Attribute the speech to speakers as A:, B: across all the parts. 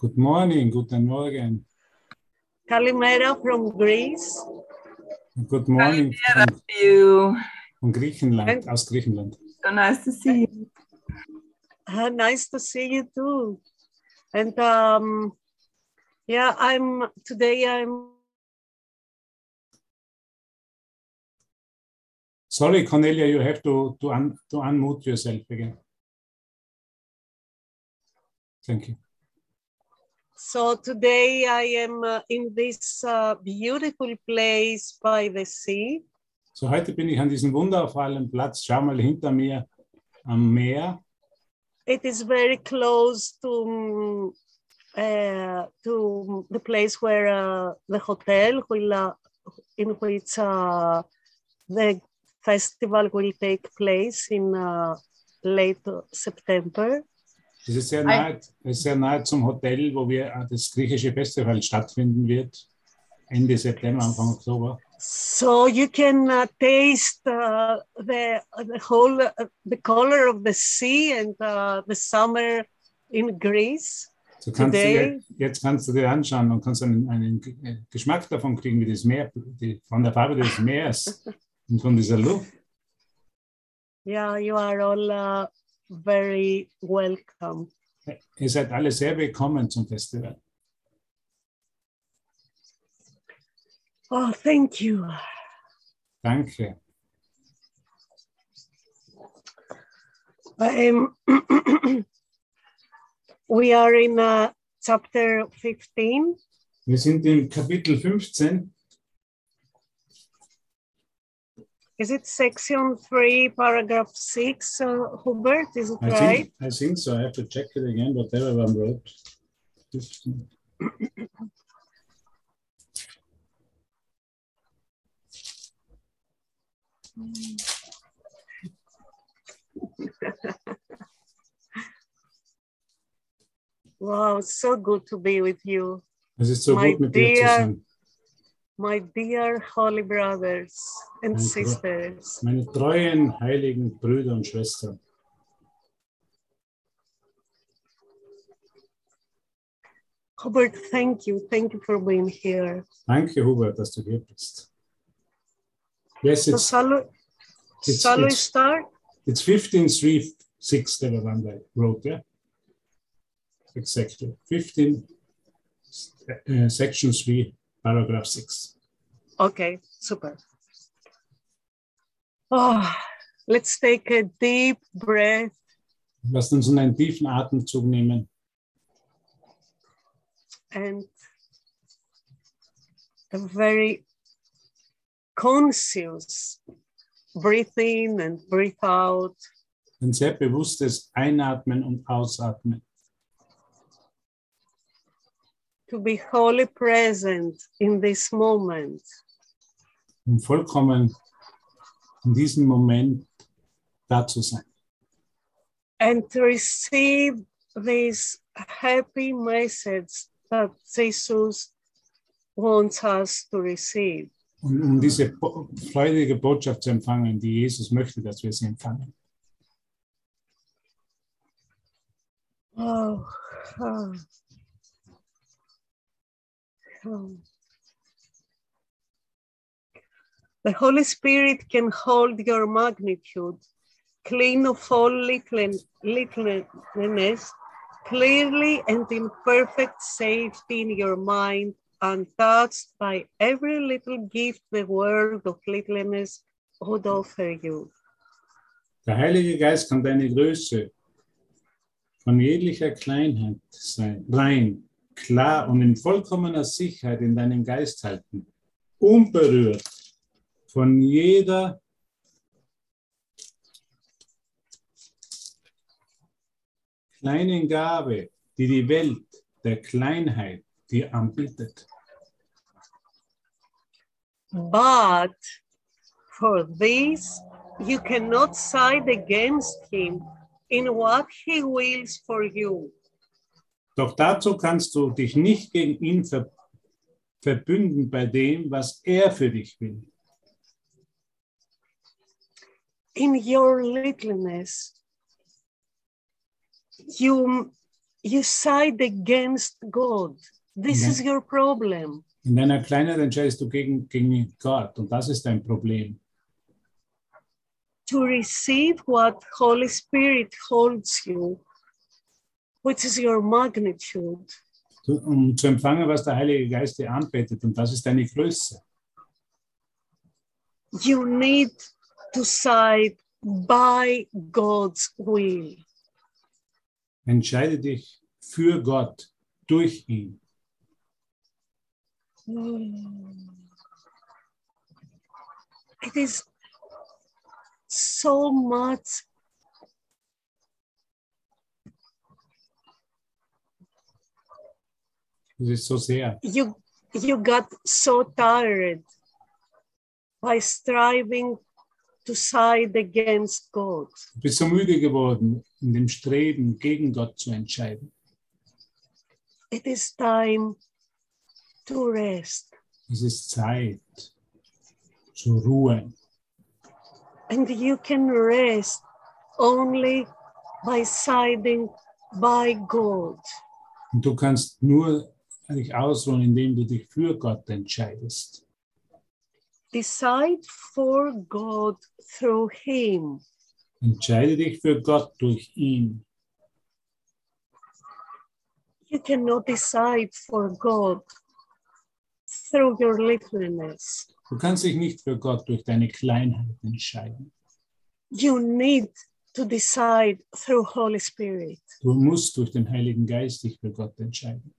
A: Good morning, guten Morgen.
B: Kalimera from Greece.
A: Good morning
C: Kalimera
A: from,
C: to you.
A: von Griechenland,
B: And-
A: aus Griechenland.
C: So nice to see you.
B: Ah, nice to see you too. And um, yeah, I'm today. I'm
A: Sorry, Cornelia, you have to, to, un, to unmute yourself again. Thank you.
B: So today. I am uh, in this uh, beautiful place by the sea.
A: So, heute bin ich an diesem wundervollen Platz. Schau mal hinter mir am Meer.
B: It is very close to uh, to the place where uh, the hotel will, uh, in which uh, the festival will take place in uh, late September.
A: Es ist sehr nahe, ist sehr nahe zum Hotel, wo wir äh, das griechische Festival stattfinden wird. Ende September, Anfang Oktober.
B: So you can uh, taste uh, the the whole uh, the color of the sea and uh, the summer in Greece.
A: So kannst du
B: Today-
A: jetzt, jetzt kannst du dir anschauen und kannst einen, einen G- Geschmack davon kriegen, wie das Meer, die, von der Farbe des Meeres und von dieser Luft.
B: Yeah, you are all uh, very welcome.
A: Ihr seid alle sehr willkommen zum Festival.
B: Oh, thank you.
A: Danke.
B: Um, we are in uh, chapter 15.
A: Wir sind im Kapitel 15.
B: Is it section 3, paragraph 6, uh, Hubert? Is it
A: I
B: right?
A: think, I think so. I have to check it again, whatever one wrote. 15.
B: Wow, so good to be with you,
A: Es ist so
B: My
A: dir
B: dear-. My dear holy brothers and
A: Thank you.
B: sisters.
A: Meine treuen, heiligen Brüder und Schwestern.
B: Hubert, thank you. Thank you for being here.
A: Danke, Hubert, dass du hier bist. Yes,
B: So
A: it's,
B: shall we,
A: it's,
B: shall we
A: it's,
B: start?
A: it's 15, 3, 6, the I wrote, yeah? Exactly. 15, uh, section 3, paragraph 6.
B: Okay, super. Oh, let's take a deep breath
A: Lasst uns einen tiefen Atemzug nehmen
B: and a very conscious breathe in and breathe out.
A: ein sehr bewusstes Einatmen und Ausatmen.
B: To be wholly present in this moment.
A: um vollkommen in diesem Moment da zu sein.
B: and to receive this happy message that Jesus wants us to receive.
A: Und um diese bo freudige Botschaft zu empfangen, die Jesus möchte, dass wir sie empfangen.
B: Oh, oh. The Holy Spirit can hold your magnitude, clean of all little- littleness, clearly and in perfect safety in your mind, untouched by every little gift the world of littleness would offer you.
A: Der Heilige Geist kann deine Größe von jeglicher Kleinheit sein, rein, klar und in vollkommener Sicherheit in deinem Geist halten, unberührt von jeder kleinen Gabe, die die Welt der Kleinheit dir anbietet.
B: But for this, you cannot side against him in what he wills for you.
A: Doch dazu kannst du dich nicht gegen ihn ver verbünden bei dem, was er für dich will.
B: In your littleness, you you side against God. This
A: Yeah.
B: is your problem.
A: In deiner Kleinheit entscheidest du gegen, gegen Gott und das ist dein Problem.
B: To receive what Holy Spirit holds you, which is your magnitude,
A: Um zu empfangen, was der Heilige Geist dir anbetet und das ist deine Größe.
B: you need to side by God's will.
A: Entscheide dich für Gott durch ihn.
B: It is so much
A: Das ist so sehr.
B: you you got so tired by striving to side against God.
A: Du bist so müde geworden, in dem Streben, gegen Gott zu entscheiden.
B: It is time to rest.
A: Es ist Zeit zur Ruhe.
B: And you can rest only by siding by God.
A: Und du kannst nur dich ausruhen, indem du dich für Gott entscheidest.
B: Decide for God through Him.
A: Entscheide dich für Gott durch ihn.
B: You cannot decide for God through your littleness.
A: Du kannst dich nicht für Gott durch deine Kleinheit entscheiden.
B: You need to decide through Holy Spirit.
A: Du musst durch den Heiligen Geist dich für Gott entscheiden.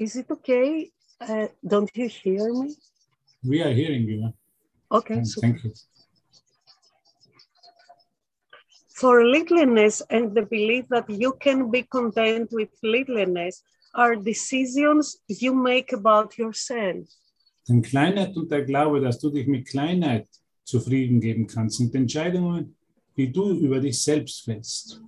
B: Is it okay? Uh, don't you hear me?
A: We are hearing you.
B: Okay. so
A: Thank you.
B: for littleness and the belief that you can be content with littleness are decisions you make about yourself.
A: Denn Kleinheit und der Glaube, dass du dich mit Kleinheit zufrieden geben kannst, sind Entscheidungen, die du über dich selbst fällst.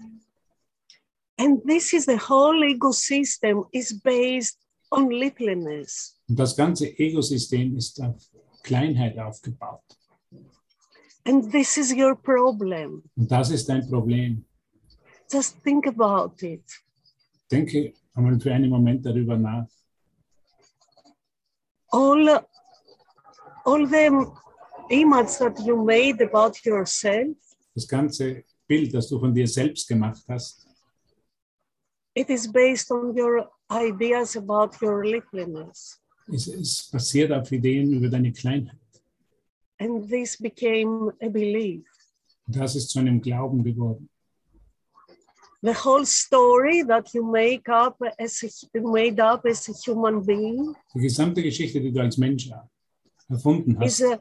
B: And this is the whole ecosystem is based on littleness.
A: Und das ganze Ökosystem ist auf Kleinheit aufgebaut.
B: And this is your problem.
A: Und das ist dein Problem.
B: Just think about it.
A: Denke einmal für einen Moment darüber nach.
B: All, all the image that you made about yourself,
A: Das ganze Bild, das du von dir selbst gemacht hast,
B: it is based on your ideas about your littleness.
A: ist, ist basiert auf Ideen über deine Kleinheit.
B: And this became a belief.
A: Und das ist zu einem Glauben geworden.
B: the whole story that you make up as a, made up as a human being
A: Die gesamte Geschichte, die du als Mensch erfunden
B: is
A: hast,
B: uh,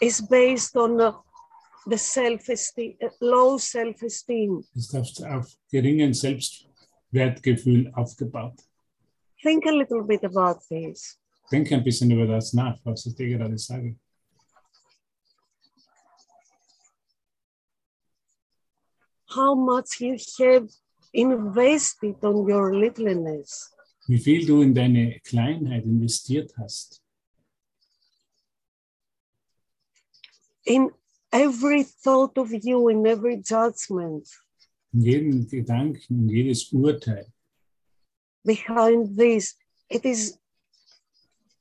B: is based on uh, the self-esteem, low self-esteem.
A: ist auf, auf geringen Selbstwertgefühl aufgebaut.
B: Think a little bit about this.
A: Denke ein bisschen über das nach, was ich dir gerade sage.
B: How much you have invested on your littleness.
A: Wie viel du in deine Kleinheit investiert hast.
B: In every thought of you, in every judgment,
A: In jedem Gedanken, in jedes Urteil.
B: behind this, it is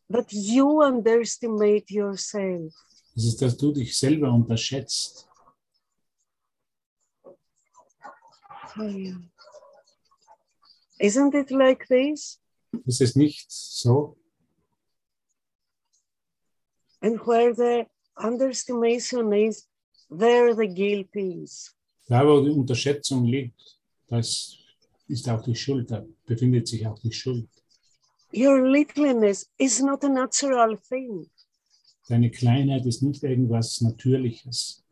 B: that you underestimate yourself.
A: Es ist, dass du dich selber unterschätzt.
B: Isn't it like this?
A: Es ist nicht so.
B: And where the underestimation is, there the guilt is.
A: Da, wo die Unterschätzung liegt, das ist auch die Schuld, da befindet sich auch die Schuld.
B: Your littleness is not a natural thing.
A: Deine Kleinheit ist nicht irgendwas Natürliches.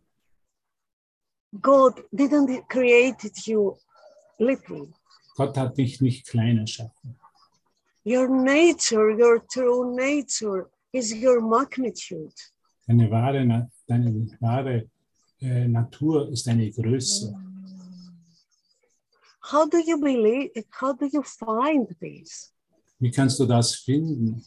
B: God didn't create you little.
A: Gott hat dich nicht klein erschaffen.
B: Your nature, your true nature, is your magnitude.
A: Deine wahre, deine wahre äh, Natur ist deine Größe.
B: How do you believe? How do you find this?
A: Wie kannst du das finden?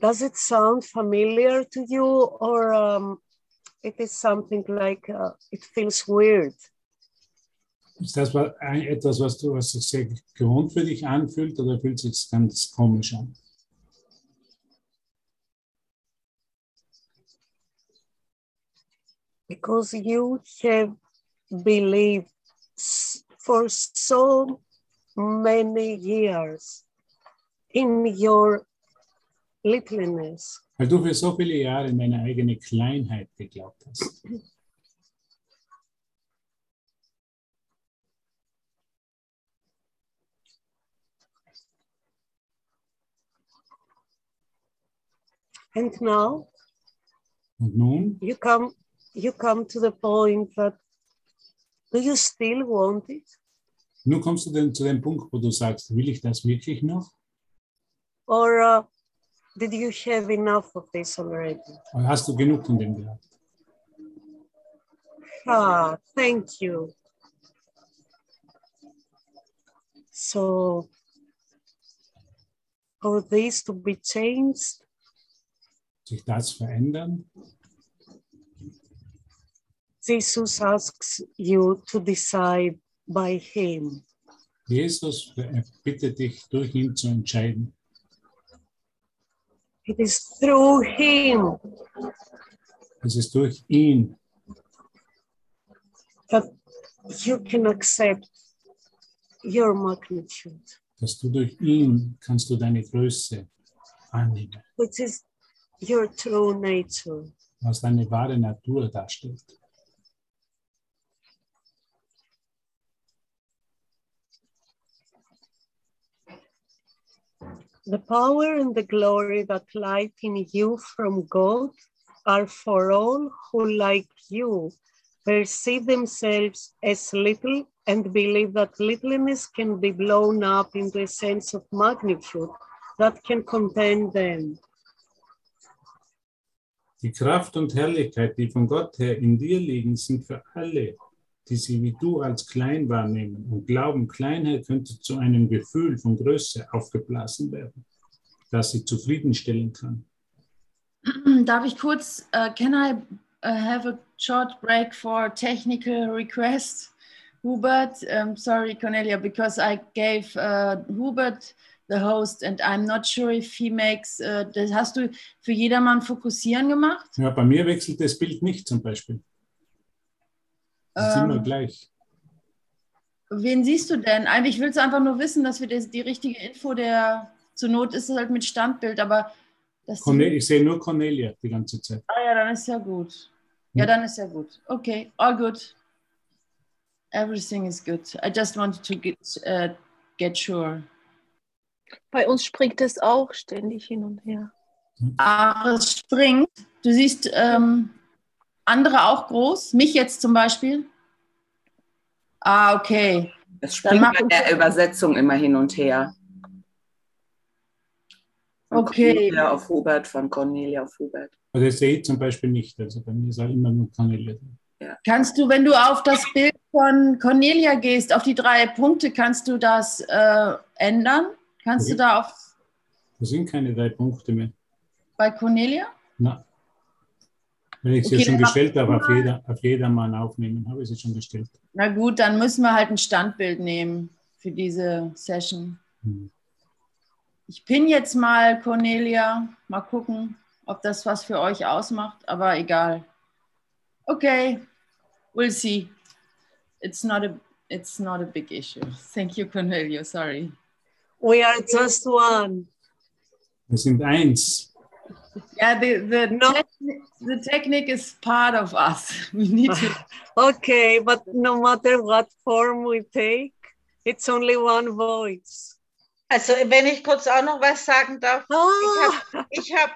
B: Does it sound familiar to you or um, it is something like uh, it feels weird?
A: Ist das etwas, was du was sich sehr gewohnt für dich anfühlt oder fühlt sich ganz komisch an?
B: Because you have believed for so many years in your littleness.
A: Weil du für so viele Jahre in deine eigene Kleinheit geglaubt hast.
B: And now
A: Und nun
B: you come you come to the point that do you still want it?
A: Nun kommst du denn zu dem Punkt, wo du sagst, will ich das wirklich noch?
B: Or uh, did you have enough of this already?
A: Oder hast du genug von dem gehabt?
B: Ah, thank you. So, for this to be changed,
A: Sich das verändern?
B: Jesus asks you to decide by Him.
A: Jesus er bittet dich, durch ihn zu entscheiden.
B: It is through Him
A: Es ist durch ihn,
B: that you can accept your magnitude,
A: dass du durch ihn kannst du deine Größe annehmen,
B: which is your true nature.
A: was deine wahre Natur darstellt.
B: The power and the glory that light in you from God are for all who, like you, perceive themselves as little and believe that littleness can be blown up into a sense of magnitude that can contain them.
A: Die Kraft und Herrlichkeit, die von Gott her in dir liegen, sind für alle, die sie wie du als klein wahrnehmen und glauben, Kleinheit könnte zu einem Gefühl von Größe aufgeblasen werden, das sie zufriedenstellen kann.
C: Darf ich kurz, uh, can I uh, have a short break for technical request? Hubert, um, sorry, Cornelia, because I gave uh, Hubert the host and I'm not sure if he makes, uh, das hast du für jedermann fokussieren gemacht?
A: Ja, bei mir wechselt das Bild nicht zum Beispiel. Ist
C: Ähm.
A: immer gleich.
C: Wen siehst du denn? Eigentlich willst du einfach nur wissen, dass wir das, die richtige Info der, zur Not ist es halt mit Standbild, aber das
A: Cornel, ich sehe nur Cornelia die ganze Zeit.
C: Ah ja, dann ist ja gut. Ja, dann ist ja gut. Okay, all good. Everything is good. I just wanted to get, uh, get sure.
D: Bei uns springt es auch ständig hin und her.
C: Ah, es springt. Du siehst ähm, andere auch groß. Mich jetzt zum Beispiel. Ah, okay.
E: Es springt bei der Übersetzung immer hin und her. Von
C: Okay.
E: Cornelia auf Hubert, von Cornelia auf Hubert.
A: Also das sehe ich zum Beispiel nicht. Also bei mir ist auch immer nur Cornelia. drin.
C: Kannst du, wenn du auf das Bild von Cornelia gehst, auf die drei Punkte, kannst du das äh, ändern? Kannst du
A: Okay.
C: da auf
A: Das sind keine drei Punkte mehr.
C: bei Cornelia?
A: Na. Weil ich sie
C: Okay,
A: schon
C: dann mach-
A: gestellt habe, auf, jeder, auf jedermann aufnehmen, habe ich sie schon gestellt.
C: Na gut, dann müssen wir halt ein Standbild nehmen für diese Session.
A: Hm.
C: Ich pin jetzt mal Cornelia. Mal gucken, ob das was für euch ausmacht, aber egal. Okay, we'll see. It's not a it's not a big issue. Thank you, Cornelia. Sorry.
B: We are just one.
A: Wir sind eins.
C: Yeah, the the,
B: No.
C: techni- the technique is part of us. We need to
B: Okay, but no matter what form we take, it's only one voice.
F: Also, wenn ich kurz auch noch was sagen darf.
B: Ah,
F: Ich habe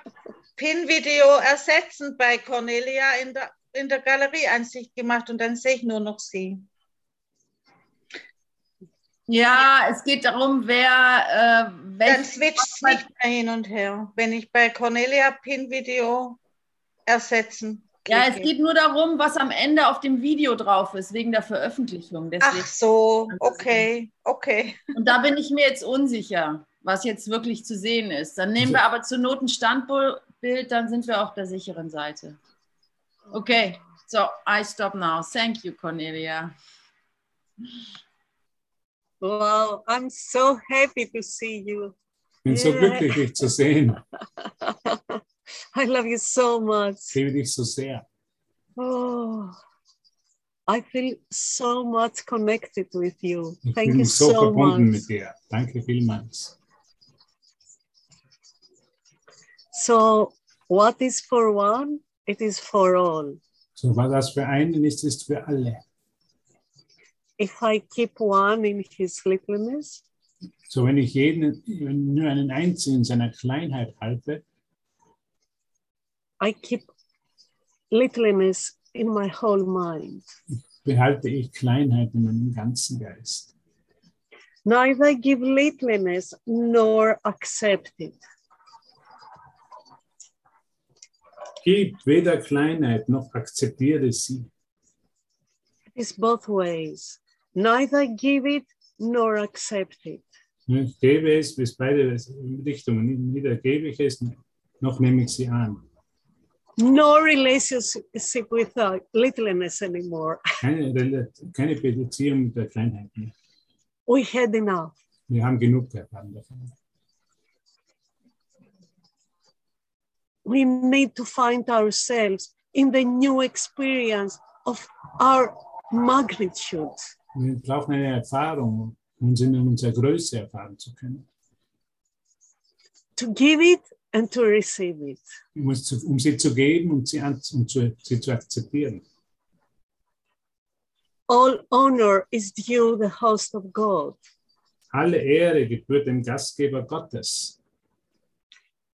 F: Pin-Video ersetzen bei Cornelia in der, in der Galerieansicht gemacht und dann sehe ich nur noch sie.
C: Ja, es geht darum, wer äh,
F: Dann switcht es nicht mehr hin und her. Wenn ich bei Cornelia Pin-Video ersetzen.
C: Ja, es geht nur darum, was am Ende auf dem Video drauf ist, wegen der Veröffentlichung. Deswegen.
F: Ach so, okay, okay.
C: Und da bin ich mir jetzt unsicher, was jetzt wirklich zu sehen ist. Dann nehmen wir aber zur Not ein Standbild, dann sind wir auf der sicheren Seite. Okay, so I stop now. Thank you, Cornelia.
B: Wow, I'm so happy to see you.
A: Ich bin so
B: Yeah.
A: to dich zu sehen.
B: I love you so much.
A: Ich liebe dich so sehr.
B: Oh, I feel so much connected with you.
A: Ich
B: Thank you
A: so
B: so much.
A: Danke vielmals.
B: So, what is for one? It is for all.
A: So, was das für einen ist, ist für alle.
B: If I keep one in his littleness,
A: So, wenn ich jeden, nur einen einzigen in seiner Kleinheit halte,
B: I keep littleness in my whole mind.
A: behalte ich Kleinheit in meinem ganzen Geist.
B: Neither give littleness nor accept it.
A: Gib weder Kleinheit noch akzeptiere sie.
B: It is both ways. Neither give it nor accept it.
A: Ich gebe es bis beide Richtungen. Weder gebe ich es, noch nehme ich sie an.
B: No relationship with littleness anymore.
A: Keine, keine Beziehung mit der Kleinheit mehr.
B: We had enough.
A: Wir haben genug davon.
B: We need to find ourselves in the new experience of our magnitude.
A: Wir brauchen eine Erfahrung, um uns in unserer Größe erfahren zu können.
B: to give it and to receive it.
A: Um, zu, um sie zu geben und sie, an, und zu, sie zu akzeptieren.
B: All honor is due the host of God.
A: Alle Ehre gebührt dem Gastgeber Gottes.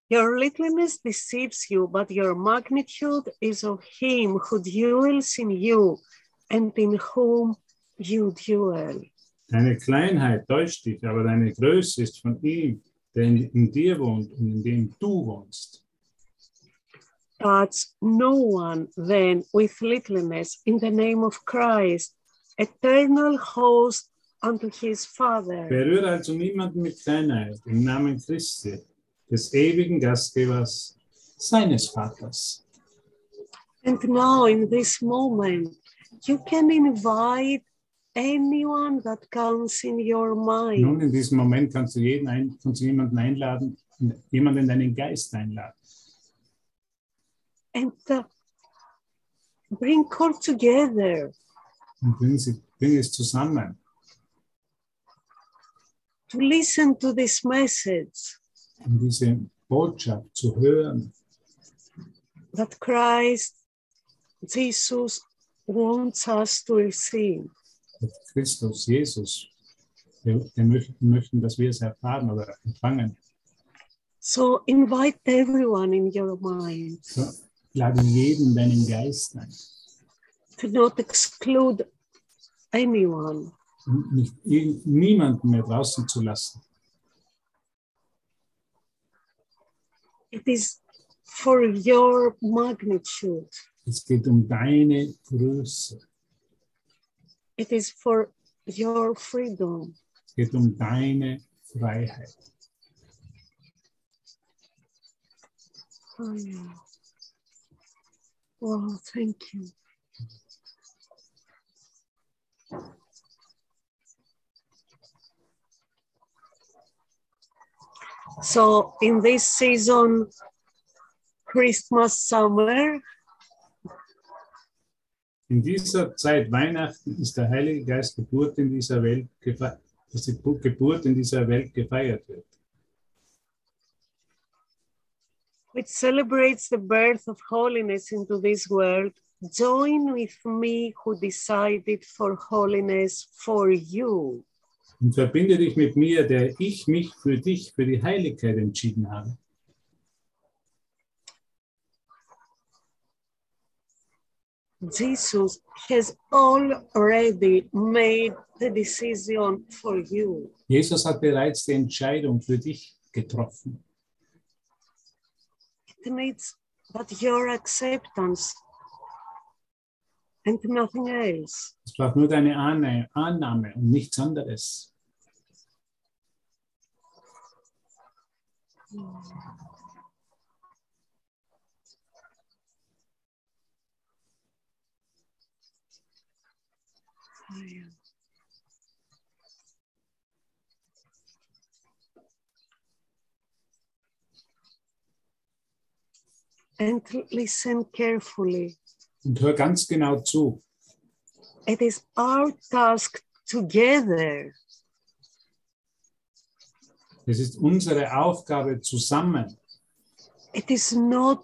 B: Your littleness deceives you, but your magnitude is of him who dwells in you and in whom you.
A: Deine Kleinheit täuscht dich, aber deine Größe ist von ihm, der in, in dir wohnt und in dem du wohnst.
B: Touch no one then with littleness in the name of Christ, eternal host unto his Father.
A: Berühre also niemanden mit Kleinheit im Namen Christi, des ewigen Gastgebers, seines Vaters.
B: And now, in this moment, you can invite anyone that comes in your mind.
A: Nun, in diesem Moment kannst du jeden ein, kannst du jemanden einladen, jemanden in deinen Geist einladen.
B: and uh, bring all together
A: Und bring, sie, bring es zusammen,
B: to listen to this message
A: um diese Botschaft zu hören,
B: that Christ Jesus wants us to receive.
A: Christus, Jesus, wir, wir möchten, dass wir es erfahren oder empfangen.
B: So invite everyone in your mind
A: So, lade jeden in deinen Geist ein.
B: to not exclude anyone.
A: Nicht niemanden mehr draußen zu lassen.
B: It is for your magnitude.
A: Es geht um deine Größe.
B: It is for your freedom.
A: Geht um deine Freiheit.
B: Oh, yeah. Wow, thank you. So, in this season, Christmas, summer,
A: In dieser Zeit Weihnachten ist der Heilige Geist Geburt in dieser Welt gefeiert, dass die Bu- Geburt in dieser Welt gefeiert wird.
B: which celebrates the birth of holiness into this world, join with me who decided for holiness for you.
A: Und verbinde dich mit mir, der ich mich für dich, für die Heiligkeit entschieden habe.
B: Jesus has already made the decision for you.
A: Jesus hat bereits die Entscheidung für dich getroffen.
B: It needs but your acceptance and nothing else.
A: Es braucht nur deine Annahme und nichts anderes.
B: Fire. And listen carefully.
A: Und hör ganz genau zu.
B: It is our task together
A: Es ist unsere Aufgabe zusammen.
B: It is not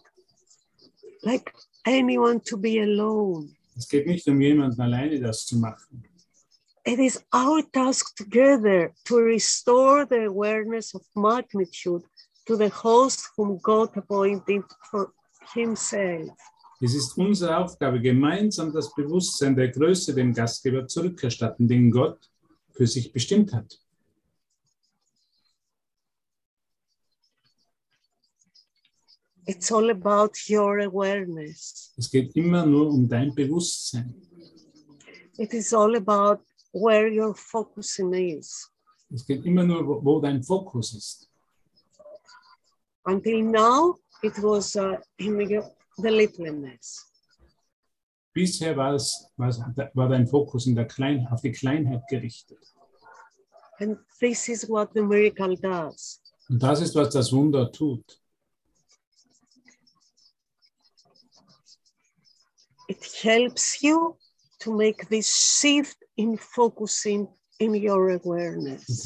B: like anyone to be alone.
A: Es geht nicht um jemanden alleine das zu machen.
B: It is our task together to restore the awareness of magnitude to the host whom God appointed for himself.
A: Es ist unsere Aufgabe, gemeinsam das Bewusstsein der Größe dem Gastgeber zurückerstatten, den Gott für sich bestimmt hat.
B: It's all about your awareness.
A: Es geht immer nur um dein Bewusstsein.
B: It is all about where your focusing is.
A: Es geht immer nur, wo, wo dein Fokus ist.
B: Until now, it was uh, the, littleness.
A: Bisher war, es, war, es, war dein Fokus in der Klein, auf die Kleinheit gerichtet.
B: And this is what the miracle does.
A: Und das ist, was das Wunder tut.
B: It helps you to make this shift in focusing in your
A: Es
B: awareness.
A: es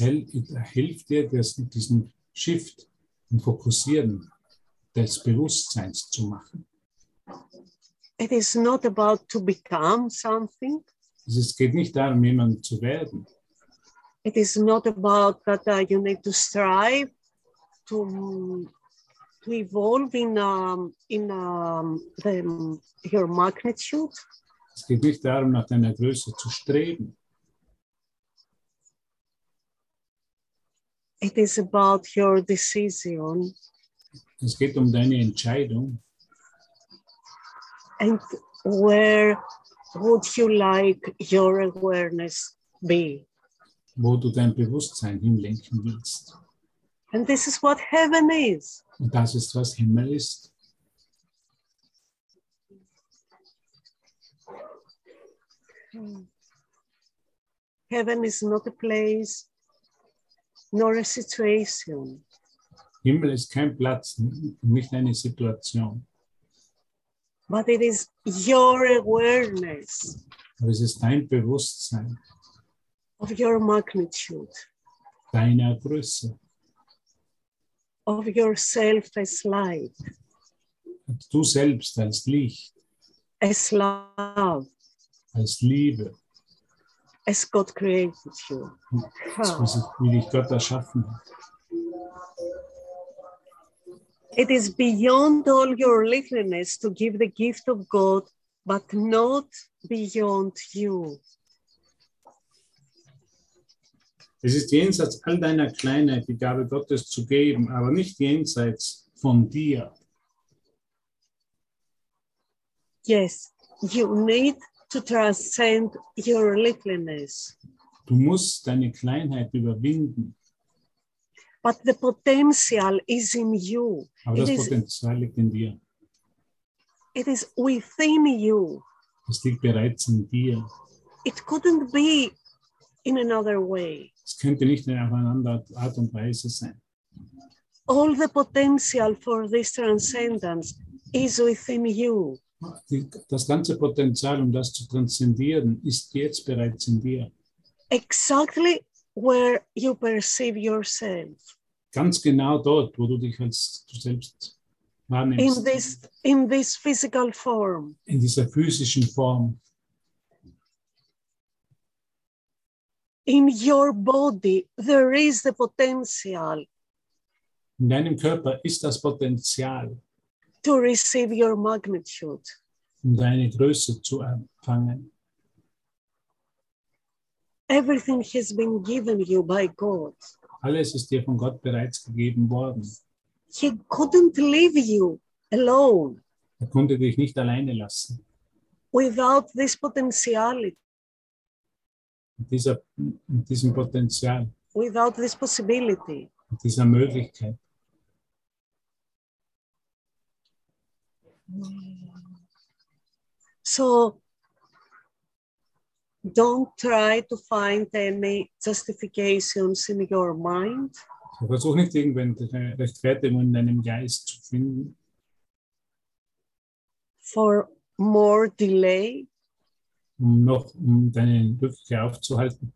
A: hilft dir, diesen Shift und Fokussieren des Bewusstseins zu machen.
B: It is not about to become something.
A: Es geht nicht darum, jemand zu werden.
B: It is not about that uh, you need to strive to, to evolve in, um, in um, the, your magnitude.
A: Es geht nicht darum, nach deiner Größe zu streben.
B: It is about your decision
A: Es geht um deine Entscheidung.
B: and where would you like your awareness be?
A: wo du dein Bewusstsein hinlenken willst.
B: And this is what heaven is.
A: Und das ist, was Himmel ist.
B: Heaven is not a place nor a situation.
A: Himmel ist kein Platz, nicht eine Situation,
B: but it is your awareness
A: aber es ist dein Bewusstsein,
B: of your magnitude,
A: deiner Größe.
B: Of yourself as light,
A: Du selbst als Licht,
B: as love,
A: als Liebe,
B: as God created you.
A: so wie sich- wie dich Gott erschaffen hat.
B: It is beyond all your littleness to give the gift of God, but not beyond you.
A: Es ist jenseits all deiner Kleinheit, die Gabe Gottes zu geben, aber nicht jenseits von dir.
B: Yes, you need to transcend your littleness,
A: Du musst deine Kleinheit überwinden,
B: but the potential is in you.
A: aber
B: It
A: das
B: is,
A: Potenzial liegt in dir.
B: it is within you.
A: Es liegt bereits in dir.
B: It couldn't be in another way.
A: Es könnte nicht in einer anderen Art und Weise sein.
B: All the potential for this transcendence is within you.
A: Das ganze Potenzial, um das zu transzendieren, ist jetzt bereits in dir.
B: exactly where you perceive yourself
A: Ganz genau dort, wo du dich als du selbst
B: in
A: wahrnimmst,
B: this in this physical form
A: in dieser physischen Form.
B: In your body there is the potential
A: In deinem Körper ist das Potenzial,
B: to receive your magnitude
A: um deine Größe zu empfangen.
B: everything has been given you by god
A: Alles ist dir von Gott bereits gegeben worden.
B: he couldn't leave you alone
A: Er konnte dich nicht alleine lassen.
B: without this potentiality
A: Dieser, diesem Potenzial.
B: Without this possibility.
A: Mit dieser Möglichkeit.
B: So don't try to find any justifications in your mind.
A: So nicht irgendwelche Rechtfertigungen in deinem Geist zu finden.
B: For more delay
A: noch um deine Rückkehr aufzuhalten.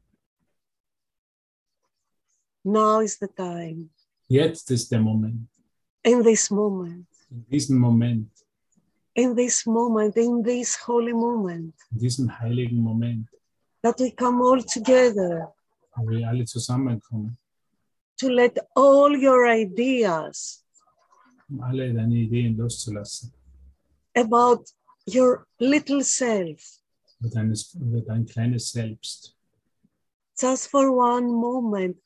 B: Now is the time.
A: Jetzt ist der Moment,
B: In this moment,
A: in diesem Moment,
B: in this moment, in this holy moment,
A: in diesem heiligen Moment,
B: that we come all together
A: wo wir alle zusammenkommen,
B: to let all your ideas
A: um alle deine Ideen loszulassen,
B: about your little self
A: über, deines, über dein kleines Selbst.
B: just for one moment,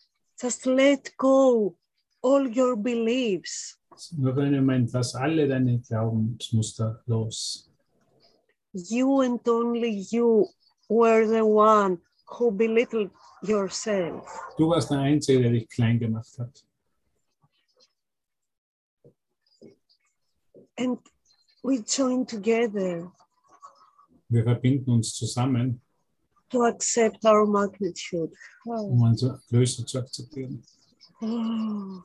B: just let go all your beliefs.
A: Nur für einen Moment, lass alle deine Glaubensmuster los.
B: You and only you were the one who belittled yourself.
A: Du warst der Einzige, der dich klein gemacht hat.
B: And we join together
A: Wir verbinden uns zusammen,
B: to accept our magnitude. Oh.
A: um unsere Größe zu akzeptieren.
B: Oh.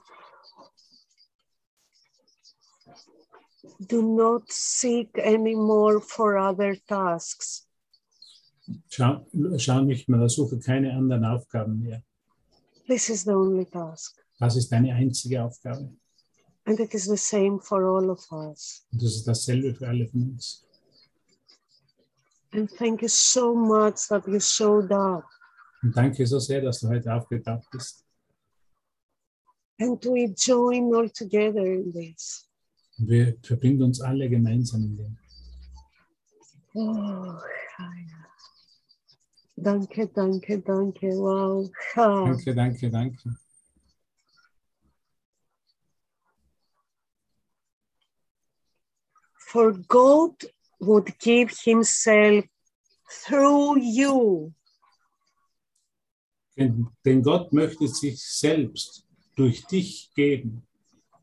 B: Do not seek anymore for other tasks.
A: Schau, schau nicht mehr, suche keine anderen Aufgaben mehr.
B: This is the only task.
A: Das ist deine einzige Aufgabe.
B: And it is the same for all of us.
A: Und das ist dasselbe für alle von uns.
B: And thank you so much that you showed up.
A: Und danke so sehr, dass du heute aufgetaucht bist.
B: And we join all together in this.
A: Und wir verbinden uns alle gemeinsam in dem.
B: Oh. Danke, danke, danke. Wow.
A: Danke, danke, danke.
B: For God would give Himself through you.
A: Denn, Gott möchte sich selbst durch dich geben.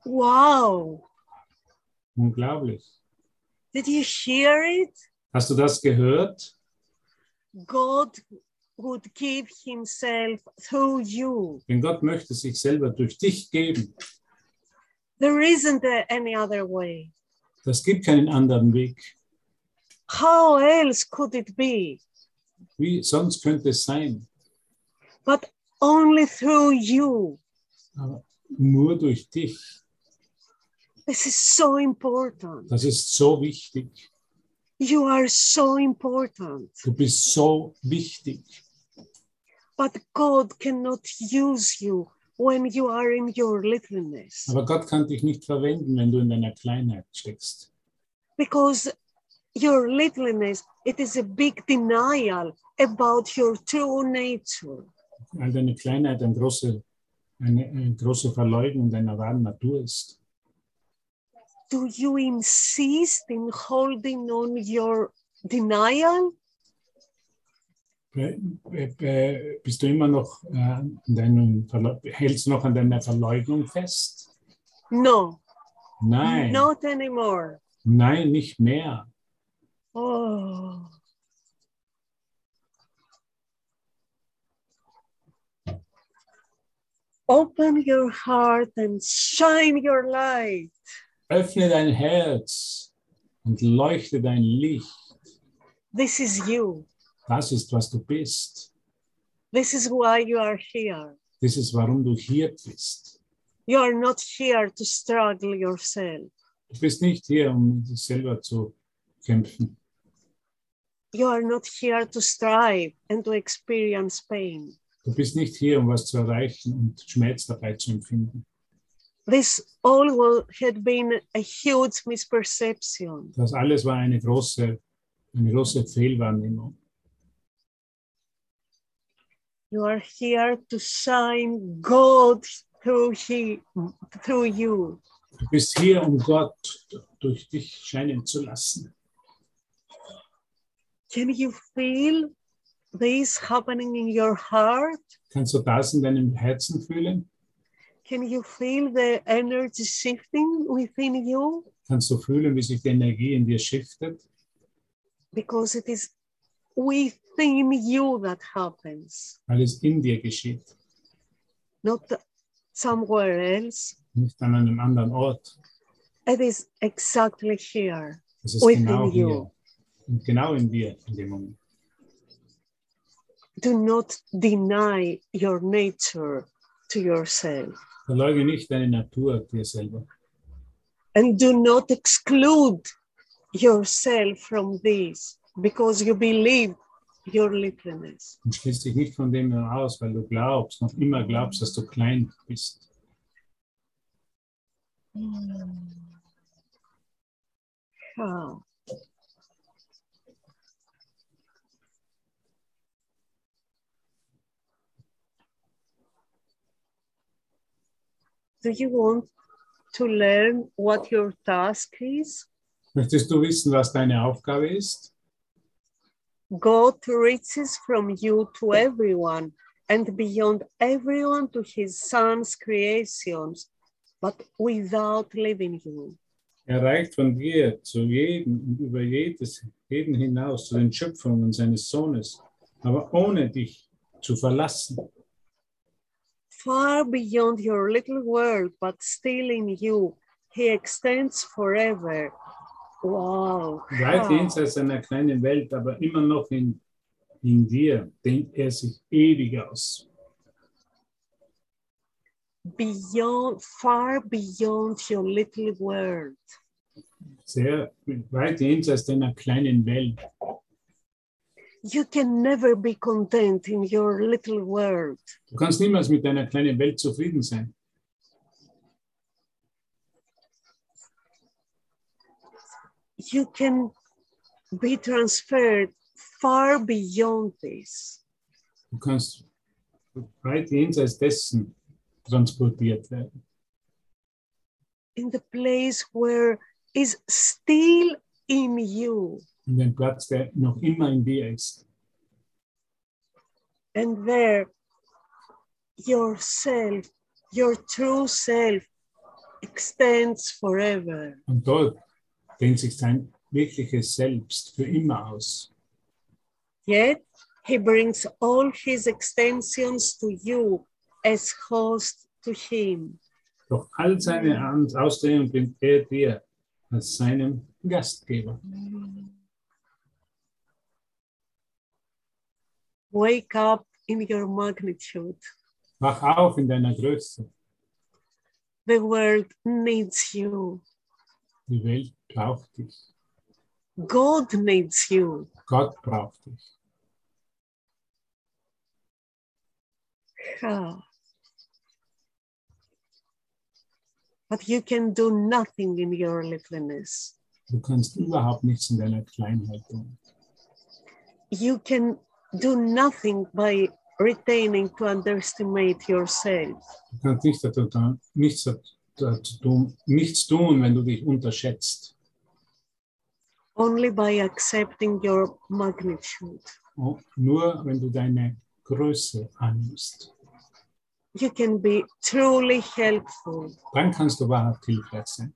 B: Wow.
A: Unglaublich.
B: Did you hear it?
A: Hast du das gehört?
B: God would give Himself through you.
A: Denn Gott möchte sich selber durch dich geben.
B: There isn't any other way.
A: Das gibt keinen anderen Weg.
B: How else could it be?
A: Wie sonst könnte es sein?
B: But only through you.
A: Aber nur durch dich.
B: This is so important.
A: Das ist so wichtig.
B: You are so important.
A: Du bist so wichtig.
B: But God cannot use you when you are in your littleness
A: Aber Gott kann dich nicht verwenden, wenn du in deiner Kleinheit steckst.
B: because your littleness it is a big denial about your true nature.
A: Weil deine Kleinheit eine große, eine, eine große Verleugnung deiner wahren Natur ist.
B: Do you insist in holding on your denial?
A: Bist du immer noch äh, an deinem, hältst noch an deiner Verleugnung fest?
B: No,
A: Nein,
B: not anymore.
A: nein, nicht mehr.
B: Oh. Open your heart and shine your light.
A: Öffne dein Herz und leuchte dein Licht.
B: This is you.
A: Das ist, was du bist.
B: This is why you are here.
A: Das ist, warum du hier bist.
B: You are not here to struggle yourself.
A: Du bist nicht hier, um selber zu kämpfen.
B: You are not here to strive and to experience pain.
A: Du bist nicht hier, um was zu erreichen und Schmerz dabei zu empfinden.
B: This all had been a huge misperception.
A: Das alles war eine große, eine große Fehlwahrnehmung.
B: You are here to shine God through, he, through you.
A: Du bist hier, um Gott durch dich scheinen zu lassen.
B: Can you feel this happening in your heart?
A: Kannst du das in deinem Herzen fühlen?
B: Can you feel the energy shifting within you?
A: Kannst du fühlen, wie sich die Energie in dir shiftet?
B: Because it is within you that happens,
A: Weil es in dir geschieht,
B: not somewhere else.
A: nicht an einem anderen Ort.
B: It is exactly here.
A: Es ist
B: Within
A: genau
B: you.
A: hier. Und genau in dir in dem Moment.
B: Do not deny your nature to yourself.
A: Verleugne nicht deine Natur dir selber.
B: And do not exclude yourself from this because you believe your littleness.
A: Und schließ dich nicht von dem aus, weil du glaubst, noch immer glaubst, dass du klein bist.
B: Ah. Do you want to learn what your task is?
A: Möchtest du wissen, was deine Aufgabe ist?
B: God reaches from you to everyone and beyond everyone to his son's creations, but without leaving you.
A: Er reicht von dir zu jedem und über jedes, jeden hinaus zu den Schöpfungen seines Sohnes, aber ohne dich zu verlassen.
B: Far beyond your little world, but still in you, he extends forever. Wow.
A: Weit jenseits seiner kleinen Welt, aber immer noch in, in dir, dehnt er sich ewig aus.
B: Beyond, far beyond your little world.
A: Sehr weit jenseits deiner kleinen Welt.
B: You can never be content in your little world.
A: Du kannst niemals mit deiner kleinen Welt zufrieden sein.
B: You can be transferred far beyond this.
A: Du kannst weit jenseits dessen transportiert werden.
B: in the place where is still in you
A: In den Platz, der noch immer in dir ist.
B: and there yourself your true self extends forever
A: Und dort dehnt sich sein wirkliches Selbst für immer aus.
B: yet he brings all his extensions to you as host to him
A: Doch all seine Ausdehnung bringt er dir als seinem Gastgeber.
B: Wake up in your magnitude
A: Wach auf in deiner Größe.
B: the world needs you
A: Die Welt braucht dich.
B: god needs you
A: Gott braucht dich.
B: Ah. But you can do nothing in your littleness.
A: Du kannst überhaupt nichts in deiner Kleinheit tun.
B: You can do nothing by retaining to underestimate yourself.
A: Du kannst nichts, dazu nichts, dazu tun, nichts tun, wenn du dich unterschätzt.
B: Only by accepting your magnitude.
A: Oh, Nur wenn du deine Größe annimmst.
B: You can be truly helpful.
A: Dann kannst du wahrhaft hilfreich sein.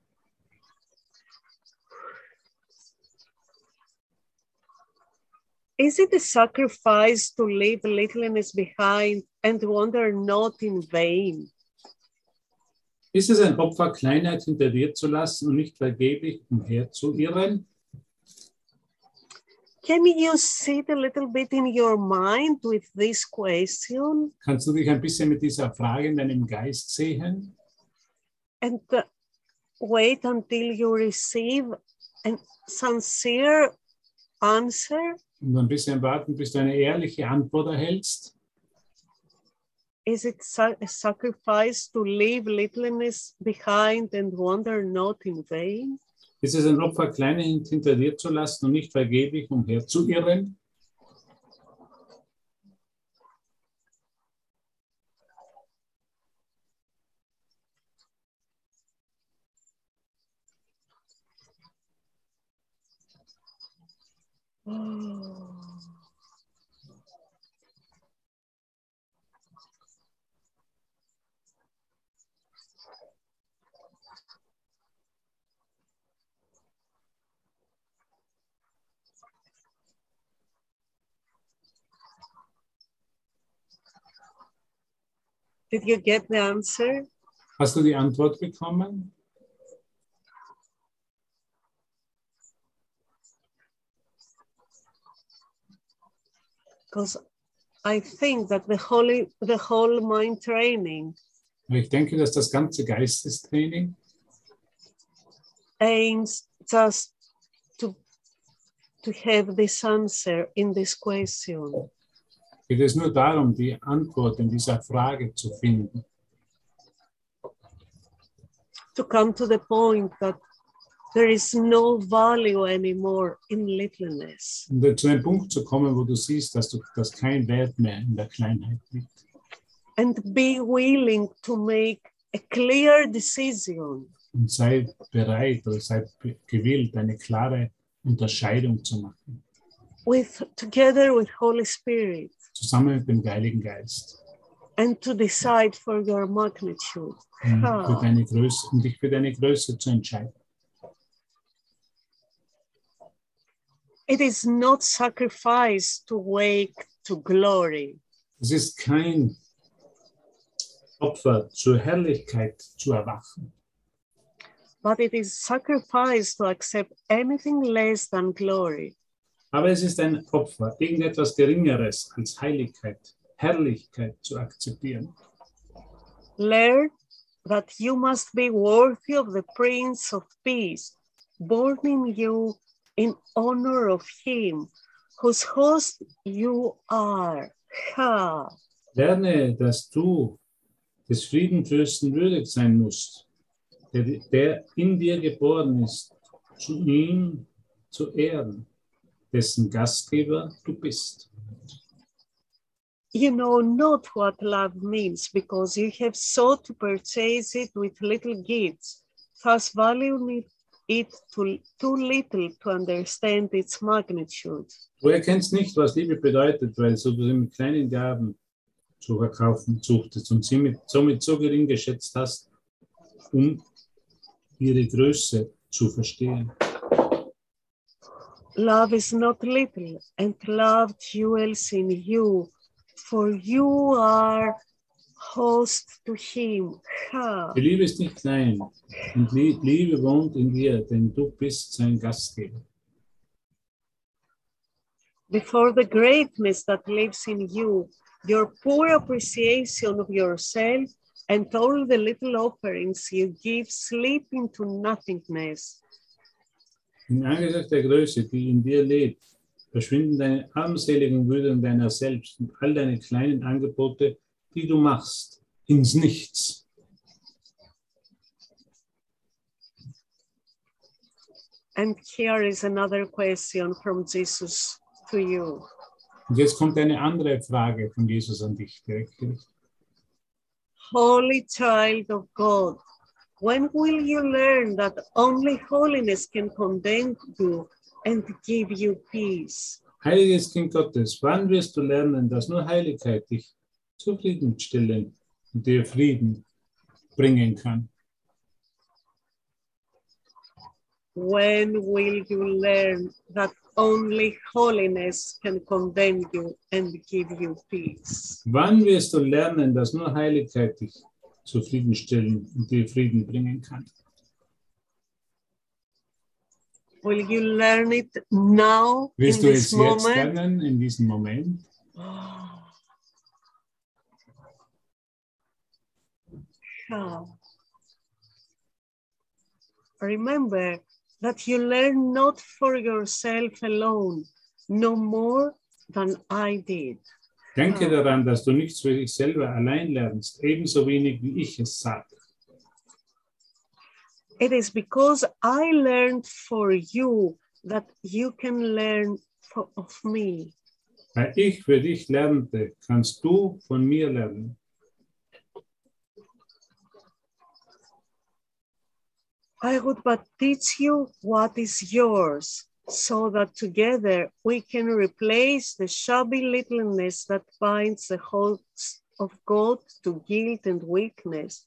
B: Is it a sacrifice to leave littleness behind and wander not in vain?
A: Ist es ein Opfer, Kleinheit hinter dir zu lassen und nicht vergeblich umherzuirren?
B: Can you sit a little bit in your mind with this question
A: Kannst du dich ein bisschen mit dieser Frage in deinem Geist sehen
B: and uh, wait until you receive a sincere answer?
A: Und ein bisschen warten, bis du eine ehrliche Antwort erhältst?
B: Is it a sacrifice to leave littleness behind and wander not in vain?
A: Ist es ein Opfer, Kleinheit hinter dir zu lassen und nicht vergeblich umherzuirren?
B: Did you get the answer?
A: Hast du die Antwort bekommen?
B: Because I think that the holy, the whole mind training
A: Ich denke, dass das ganze Geistestraining
B: aims just to to have this answer in this question.
A: Geht es nur darum, die Antwort in dieser Frage zu finden.
B: to come to the point that there is no value anymore in littleness.
A: Und zu einem Punkt zu kommen, wo du siehst, dass, du, dass kein Wert mehr in der Kleinheit liegt.
B: And be willing to make a clear decision
A: Und sei bereit oder sei gewillt, eine klare Unterscheidung zu machen,
B: with together with Holy Spirit
A: zusammen mit dem Heiligen Geist.
B: and to decide for your magnitude. Ah.
A: für deine Größe, um dich für deine Größe zu entscheiden.
B: It is not sacrifice to wake to glory.
A: Es ist kein Opfer zur Herrlichkeit zu erwachen,
B: but it is sacrifice to accept anything less than glory.
A: Aber es ist ein Opfer, irgendetwas Geringeres als Heiligkeit, Herrlichkeit zu akzeptieren.
B: Learn that you must be worthy of the Prince of Peace, born in you in honor of him, whose host you are. Ha!
A: Lerne, dass du des Friedenfürsten würdig sein musst, der, der in dir geboren ist, zu ihm zu ehren, dessen Gastgeber du bist.
B: You know not what love means because you have sought to purchase it with little gifts, thus valuing it too, too little to understand its magnitude.
A: Du erkennst nicht, was Liebe bedeutet, weil du sie mit kleinen Gaben zu verkaufen suchtest und sie mit, somit so gering geschätzt hast, um ihre Größe zu verstehen.
B: Love is not little, and love dwells in you, for you are host to him. Ha!
A: Die Liebe ist nicht klein und Lie- Liebe wohnt in dir, denn du bist sein Gastgeber.
B: Before the greatness that lives in you, your poor appreciation of yourself and all the little offerings you give slip into nothingness.
A: Im Angesicht der Größe, die in dir lebt, verschwinden deine armseligen Würden deiner selbst und all deine kleinen Angebote, die du machst, ins Nichts.
B: And here is another question from Jesus to you.
A: Und jetzt kommt eine andere Frage von Jesus an dich direkt.
B: Holy child of God, when will you learn that only holiness can condemn you and give you peace?
A: Heiliges Kind Gottes, wann wirst du lernen, dass nur Heiligkeit dich zufriedenstellen und dir Frieden bringen kann?
B: When will you learn that only holiness can condemn you and give you peace?
A: Wann wirst du lernen, dass nur Heiligkeit dich und dir Frieden bringen kann?
B: Will you learn it now
A: Wirst
B: in
A: du
B: this
A: es jetzt
B: moment?
A: lernen, in diesem Moment?
B: How? Remember that you learn not for yourself alone, no more than I did.
A: Denke
B: Ah.
A: daran, dass du nichts für dich selber allein lernst, ebenso wenig wie ich es sage.
B: It is because I learned for you that you can learn for, of me.
A: Weil ich für dich lernte, kannst du von mir lernen.
B: I would but teach you what is yours, so that together we can replace the shabby littleness that binds the hosts of God to guilt and weakness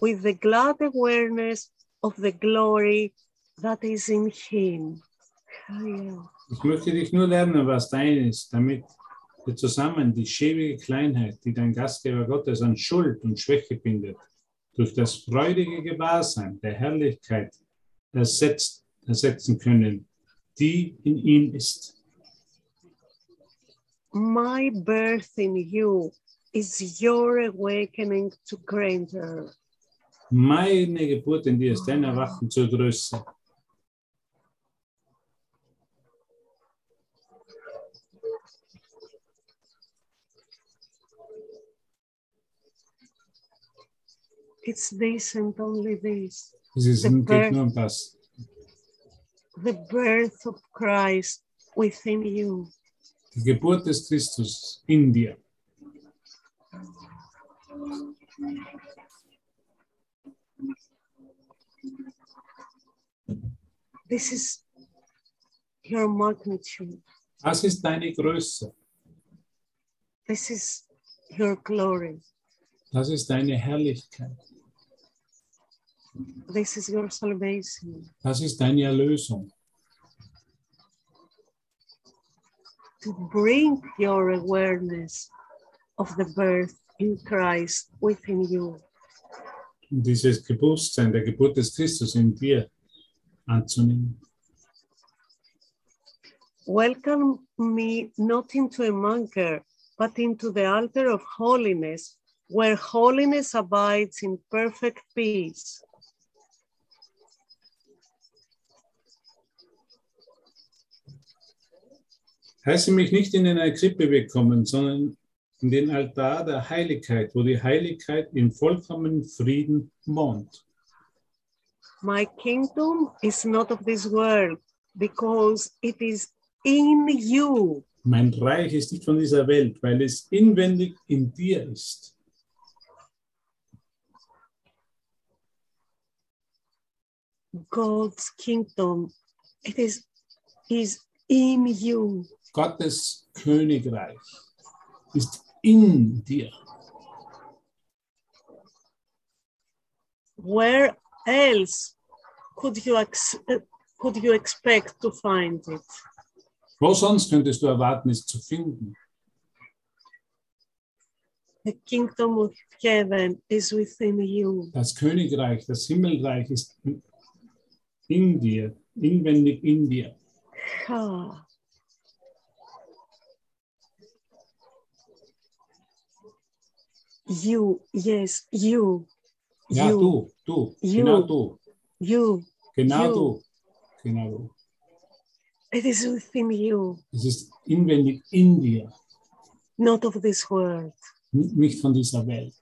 B: with the glad awareness of the glory that is in Him.
A: Ich möchte dich nur lernen, was dein ist, damit wir zusammen die schäbige Kleinheit, die dein Gastgeber Gottes an Schuld und Schwäche bindet, durch das freudige Gewahrsein der Herrlichkeit ersetzt, ersetzen können, die in ihm ist.
B: My birth in you is your awakening to grandeur.
A: Meine Geburt in dir ist dein Erwachen zur Größe.
B: It's this and only this.
A: Es ist nur das.
B: The birth of Christ within you.
A: Die Geburt des Christus in dir.
B: This is your magnitude.
A: Das ist deine Größe.
B: This is your glory.
A: Das ist deine Herrlichkeit.
B: This is your salvation.
A: Das ist deine Erlösung.
B: To bring your awareness of the birth in Christ within you.
A: Dieses Bewusstsein der Geburt des Christus in dir anzunehmen.
B: Welcome me not into a bunker, but into the altar of holiness, where holiness abides in perfect peace.
A: Heiße mich nicht in eine Krippe bekommen, sondern in den Altar der Heiligkeit, wo die Heiligkeit in vollkommenen Frieden wohnt.
B: My kingdom is not of this world, because it is in you.
A: Mein Reich ist nicht von dieser Welt, weil es inwendig in dir ist.
B: God's kingdom, it is, is in you.
A: Gottes Königreich ist in dir.
B: Where else could you, could you expect to find it?
A: Wo sonst könntest du erwarten, es zu finden?
B: The kingdom of heaven is within you.
A: Das Königreich, das Himmelreich ist in- dir, inwendig in dir.
B: Ah. You, yes, you,
A: Ja,
B: you,
A: du, du,
B: You.
A: genau du,
B: you.
A: genau
B: You.
A: du, genau du.
B: It is within you,
A: Es ist inwendig in dir,
B: not of this world.
A: nicht von dieser Welt.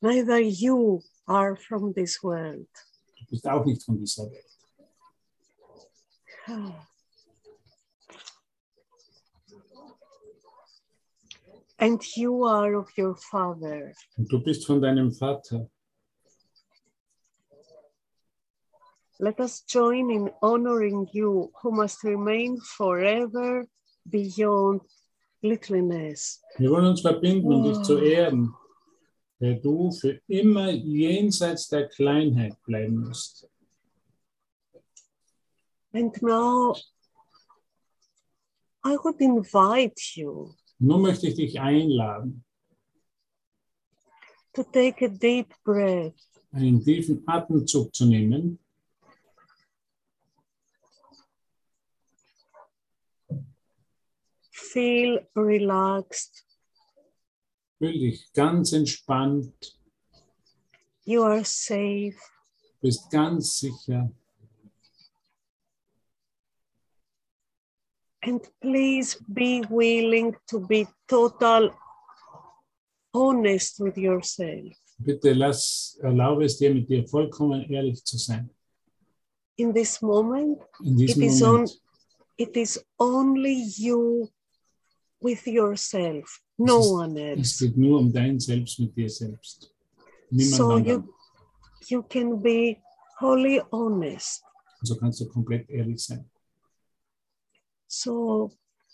B: Neither you are from this world.
A: Du bist auch nicht von dieser Welt.
B: Ah. And you are of your father.
A: Und du bist von deinem Vater.
B: Let us join in honoring you, who must remain forever beyond littleness.
A: Wir wollen uns verbinden, um dich
B: Oh.
A: zu ehren, der du für immer jenseits der Kleinheit bleiben musst.
B: And now I would invite you
A: Nun möchte ich dich einladen,
B: to take a deep breath
A: einen tiefen Atemzug zu nehmen
B: feel relaxed.
A: Fühl dich ganz entspannt,
B: You are safe.
A: bist ganz sicher.
B: And please be willing to be total honest with yourself.
A: Bitte lass, erlaube es dir, mit dir vollkommen ehrlich zu sein.
B: In this moment,
A: In diesem
B: It is
A: Moment.
B: it is only you with yourself, no
A: Es ist-
B: one
A: Es
B: else.
A: geht nur um dein Selbst mit dir selbst. Niemand
B: So you you can be wholly honest.
A: So kannst du komplett ehrlich sein.
B: So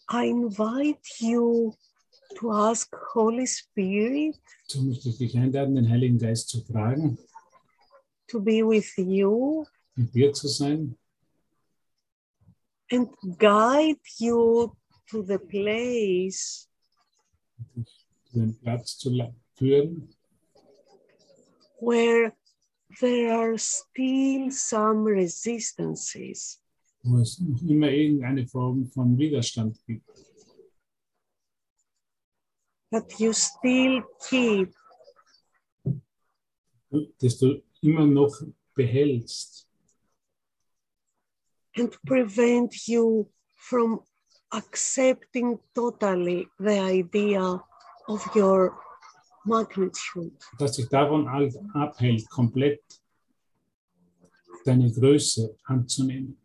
B: I invite you to ask Holy Spirit
A: So möchte ich dich einladen, den Heiligen Geist zu fragen,
B: to be with you
A: mit dir zu sein
B: and guide you to the place
A: den Platz zu führen,
B: where there are still some resistances.
A: Wo es noch immer irgendeine Form von Widerstand gibt,
B: that you still keep
A: das du immer noch behältst
B: and prevent you from accepting totally the idea of your magnitude.
A: dass dich davon abhält, komplett deine Größe anzunehmen.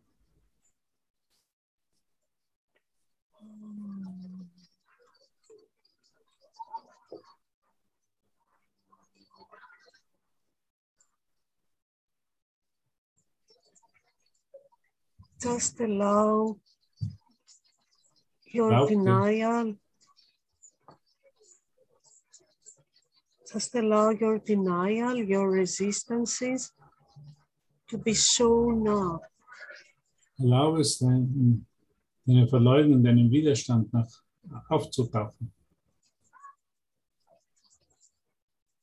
B: Just allow your
A: Allow the-
B: denial. Just allow your denial, your resistances to be shown up.
A: Erlaube es, dein, deine Verleugnung, deinen Widerstand nach, aufzutauchen.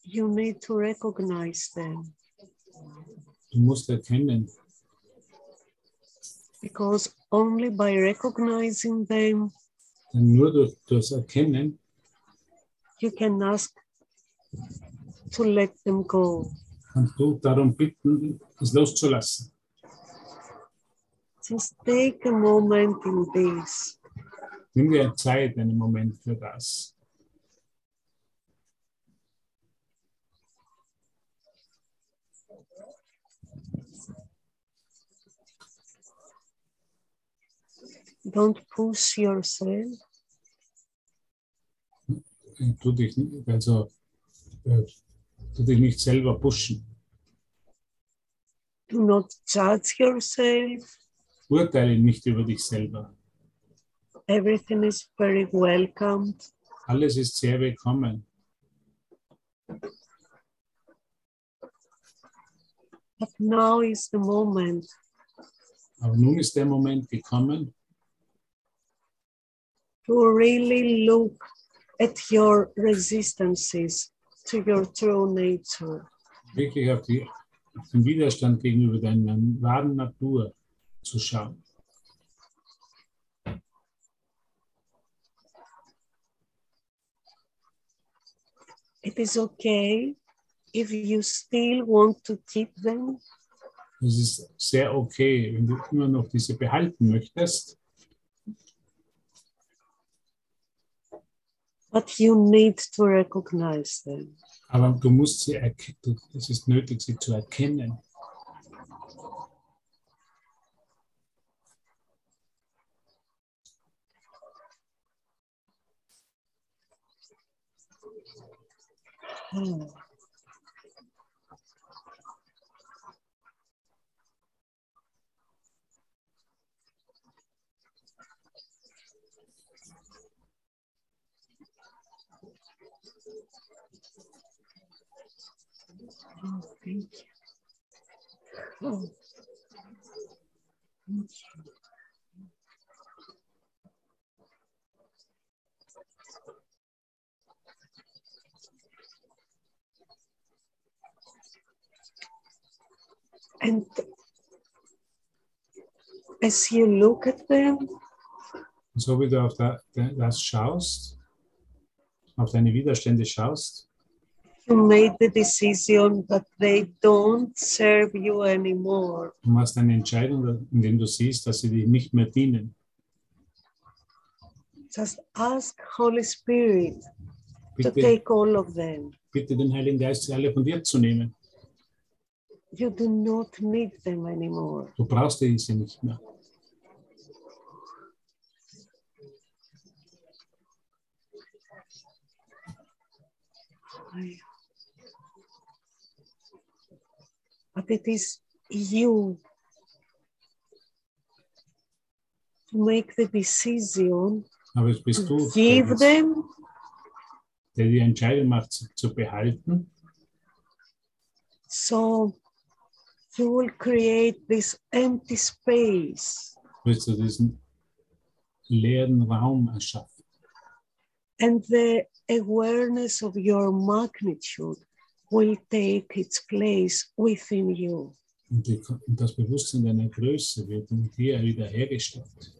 B: You need to recognize them
A: Du musst erkennen,
B: because only by recognizing them
A: denn nur durch das Erkennen
B: you can ask to let them go.
A: kannst du darum bitten, es loszulassen.
B: Just take a moment in this.
A: Nimm dir Zeit, einen Moment für das.
B: Don't push yourself.
A: Tu dich, also, äh, tu dich nicht selber pushen.
B: Do not judge yourself.
A: Urteile nicht über dich selber.
B: Everything is very welcomed.
A: Alles ist sehr willkommen.
B: But now is the moment
A: Aber nun ist der Moment gekommen,
B: to really look at your resistances to your true nature.
A: wirklich auf, die, auf den Widerstand gegenüber deiner wahren Natur zu schauen.
B: It is okay if you still want to keep them,
A: Es ist sehr okay, wenn du immer noch diese behalten möchtest,
B: but you need to recognize them.
A: aber du musst sie erkennen. Es ist nötig, sie zu erkennen.
B: Hmm. And as you look at them,
A: so wie du auf da, da- das schaust, auf deine Widerstände schaust,
B: you made the decision that they don't serve you anymore.
A: du machst eine Entscheidung, indem du siehst, dass sie dir nicht mehr dienen.
B: Just ask Holy Spirit to
A: Bitte,
B: take all of them.
A: bitte den Heiligen Geist, sie alle von dir zu nehmen.
B: You do not need them anymore.
A: Du brauchst diese nicht mehr.
B: But it is you to make the decision
A: Aber bist du,
B: give them
A: der die Entscheidung macht, sie zu behalten.
B: so you will create this empty space
A: Willst du diesen leeren Raum erschaffen.
B: and the awareness of your magnitude will take its place within you.
A: Und, die, das Bewusstsein deiner Größe wird in dir wiederhergestellt.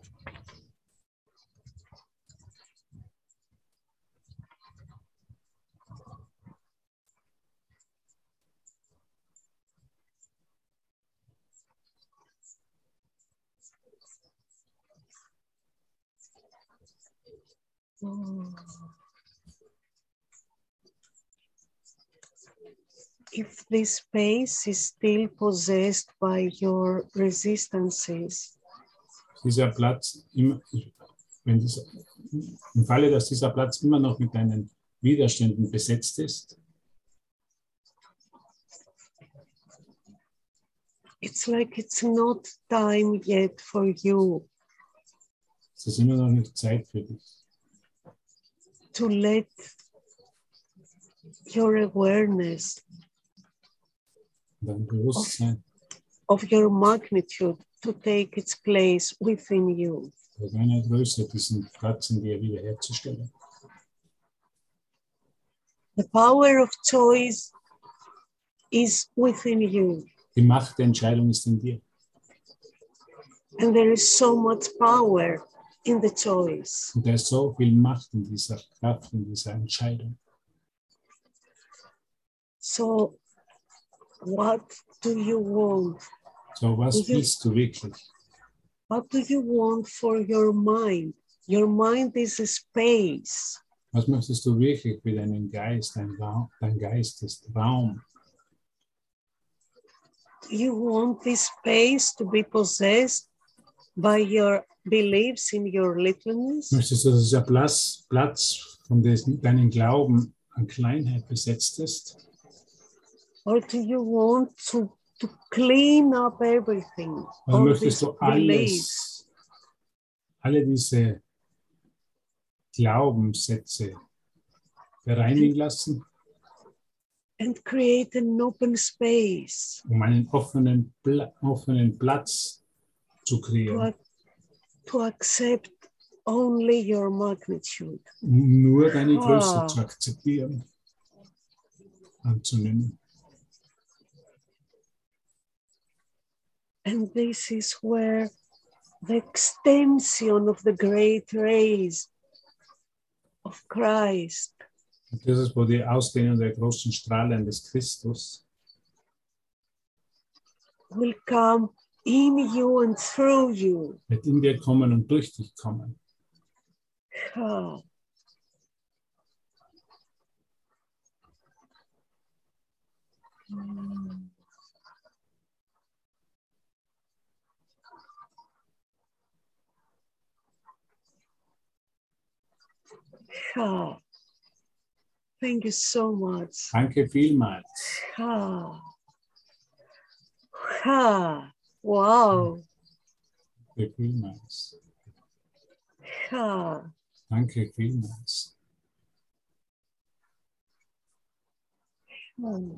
B: Oh. If this space is still possessed by your resistances,
A: Dieser Platz, wenn dieser, im Falle, dass dieser Platz immer noch mit deinen Widerständen besetzt ist,
B: it's like it's not time yet for you
A: es ist immer noch nicht Zeit für dich,
B: to let your awareness of your magnitude to take its place within you.
A: bei deiner Größe diesen Platz in dir.
B: The power of choice is within you,
A: Die Macht der Entscheidung ist in dir.
B: and there is so much power in the choice.
A: Und da ist so viel Macht in dieser Kraft, in dieser Entscheidung.
B: So, what do you want?
A: So, was
B: Mhm.
A: willst du wirklich?
B: What do you want for your mind? Your mind is a space.
A: Was möchtest du wirklich für deinen Geist? Dein, Raum, dein Geist ist Raum.
B: You want this space to be possessed by your beliefs in your littleness?
A: Möchtest du, dass dieser Platz, Platz von deinem Glauben an Kleinheit besetzt ist?
B: Or do you want to, to clean up everything?
A: Oder
B: all
A: möchtest du
B: beliefs?
A: alles, alle diese Glaubenssätze bereinigen lassen,
B: and create an open space
A: um einen offenen, Pla offenen Platz zu
B: to,
A: kreieren,
B: ac- to accept only your magnitude.
A: um nur deine Größe
B: Ah.
A: zu akzeptieren, anzunehmen.
B: And this is where the extension of the great rays of Christ
A: Und das ist, wo die Ausdehnung der großen Strahlen des Christus
B: will come in you and through you.
A: wird in dir kommen und durch dich kommen.
B: Ah. Mm. Ah. Thank you so much.
A: Danke vielmals.
B: Ha. Ha. Wow.
A: Danke vielmals.
B: Ha.
A: Danke vielmals.
B: Hmm.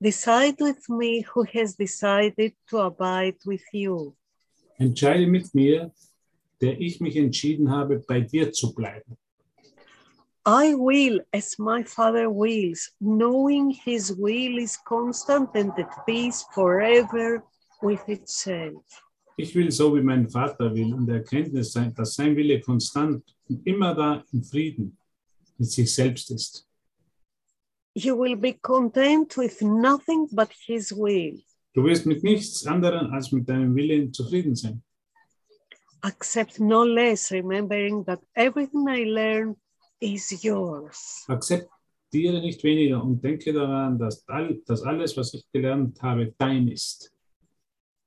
B: Decide with me who has decided to abide with you.
A: Entscheide mit mir, der ich mich entschieden habe, bei dir zu bleiben.
B: I will as my Father wills, knowing his will is constant and at peace forever with itself.
A: Ich will so, wie mein Vater will, und der Erkenntnis sein, dass sein Wille konstant und immer da im Frieden mit sich selbst ist.
B: You will be content with nothing but his will.
A: Du wirst mit nichts anderem als mit deinem Willen zufrieden sein.
B: Accept no less, remembering that everything I learn is yours.
A: Akzeptiere nicht weniger und denke daran, dass, all, dass alles, was ich gelernt habe, dein ist.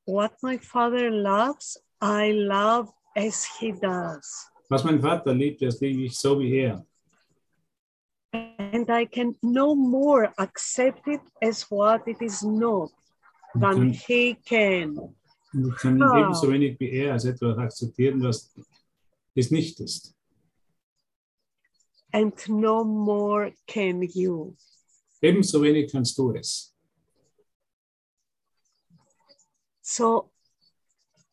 B: What my Father loves, I love as he does.
A: Was mein Vater liebt, das liebe ich so wie er.
B: And I can no more accept it as what it is not than he can.
A: ich kann
B: Ah.
A: ebenso wenig wie er als etwas akzeptieren, was es nicht ist.
B: And no more can you.
A: Ebenso wenig kannst du es.
B: So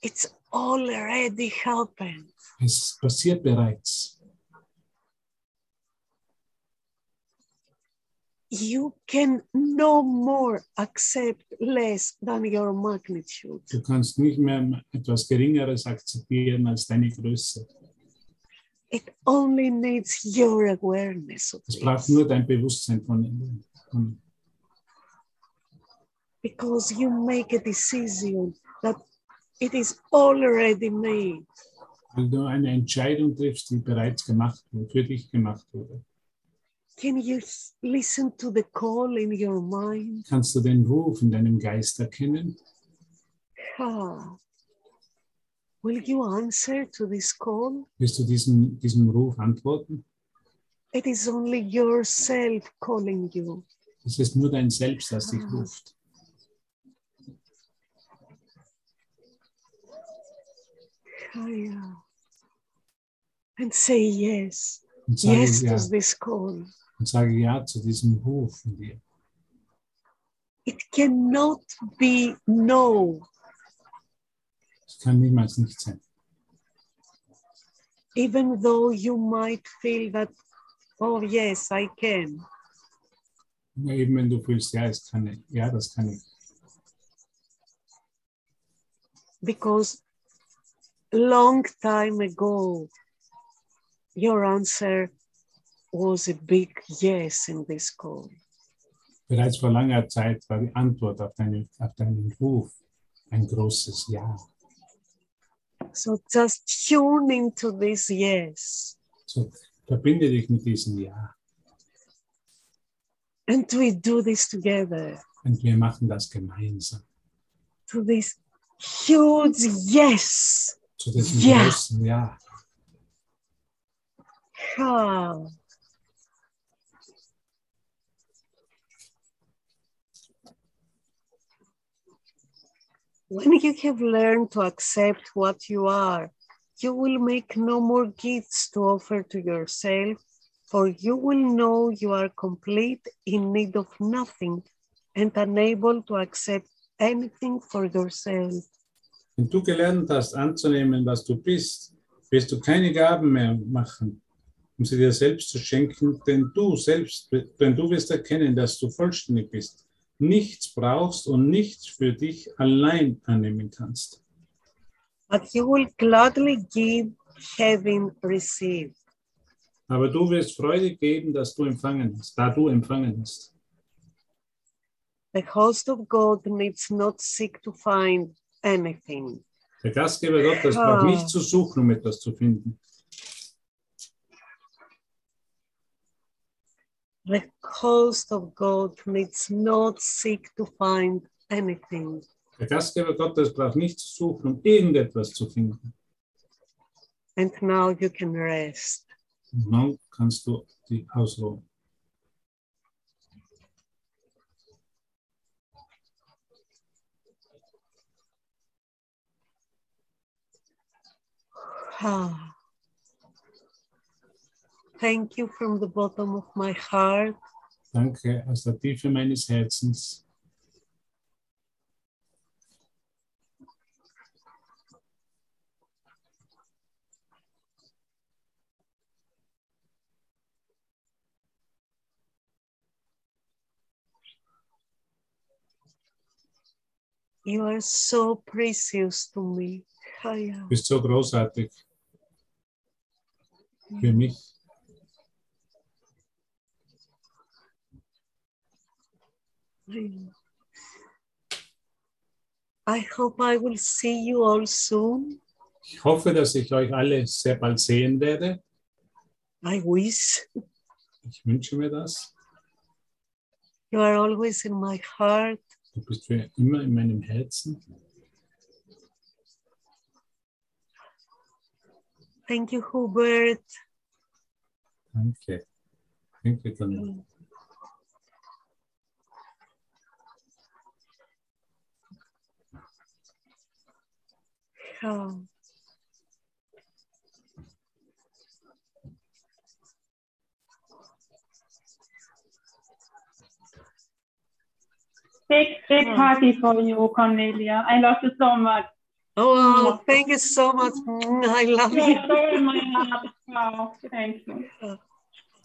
B: it's already happened.
A: Es passiert bereits.
B: You can no more accept less than your magnitude.
A: Du kannst nicht mehr etwas Geringeres akzeptieren als deine Größe.
B: It only needs your awareness of
A: Es braucht nur dein Bewusstsein von, von
B: because you make a decision that it is already made.
A: weil du eine Entscheidung triffst, die bereits gemacht wurde, für dich gemacht wurde.
B: Can you listen to the call in your mind?
A: Kannst du den Ruf in deinem Geist erkennen?
B: Ah. Will you answer to this call?
A: Wirst du diesem, diesem Ruf antworten?
B: It is only yourself calling you.
A: Es ist nur dein Selbst, das dich ruft.
B: Ah, yeah. And say yes.
A: Sage,
B: Yes
A: ja,
B: to this call.
A: Und sage ja zu diesem Ruf in dir.
B: It cannot be no,
A: Es kann niemals nicht sein.
B: even though you might feel that, oh, yes, I can.
A: Eben wenn du fühlst, ja, es kann ich, ja, das kann ich.
B: because long time ago your answer was a big yes in this call
A: Bereits vor langer Zeit war die Antwort auf, deine, auf deinen Ruf ein großes Ja.
B: so just tune into this yes
A: So verbinde dich mit diesem Ja.
B: and we do this together
A: Und wir machen das gemeinsam.
B: to this huge yes
A: Zu diesem
B: Ja.
A: großen Ja.
B: Ah. When you have learned to accept what you are, you will make no more gifts to offer to yourself, for you will know you are complete in need of nothing and unable to accept anything for yourself.
A: Wenn du gelernt hast, anzunehmen, was du bist, wirst du keine Gaben mehr machen, um sie dir selbst zu schenken, denn du selbst, denn du wirst erkennen, dass du vollständig bist, nichts brauchst und nichts für dich allein annehmen kannst.
B: But you will gladly give, having received.
A: Aber du wirst Freude geben, dass du empfangen hast, da du empfangen hast.
B: The host of God needs not seek to find anything.
A: Der Gastgeber Gottes braucht nicht zu suchen, um etwas zu finden.
B: The host of God needs not seek to find anything.
A: Der Gastgeber Gottes braucht nicht zu suchen, um irgendetwas zu finden.
B: And now you can rest.
A: Und dann kannst du die ausruhen.
B: Ah. Thank you from the bottom of my heart.
A: Danke aus der Tiefe meines Herzens.
B: You are so precious to me.
A: Du bist so großartig für mich.
B: I hope I will see you all soon.
A: Ich hoffe, dass ich euch alle sehr bald sehen werde.
B: I wish.
A: Ich wünsche mir das.
B: You are always in my heart.
A: Du bist für immer in meinem Herzen.
B: Thank you, Hubert.
A: Danke. Danke, Daniel.
B: Ah.
G: big, big
B: Oh.
G: party for you, Cornelia. I love you so much.
B: Oh, thank you so much. I love
G: You're
B: you.
G: so in my heart. Wow, thank you.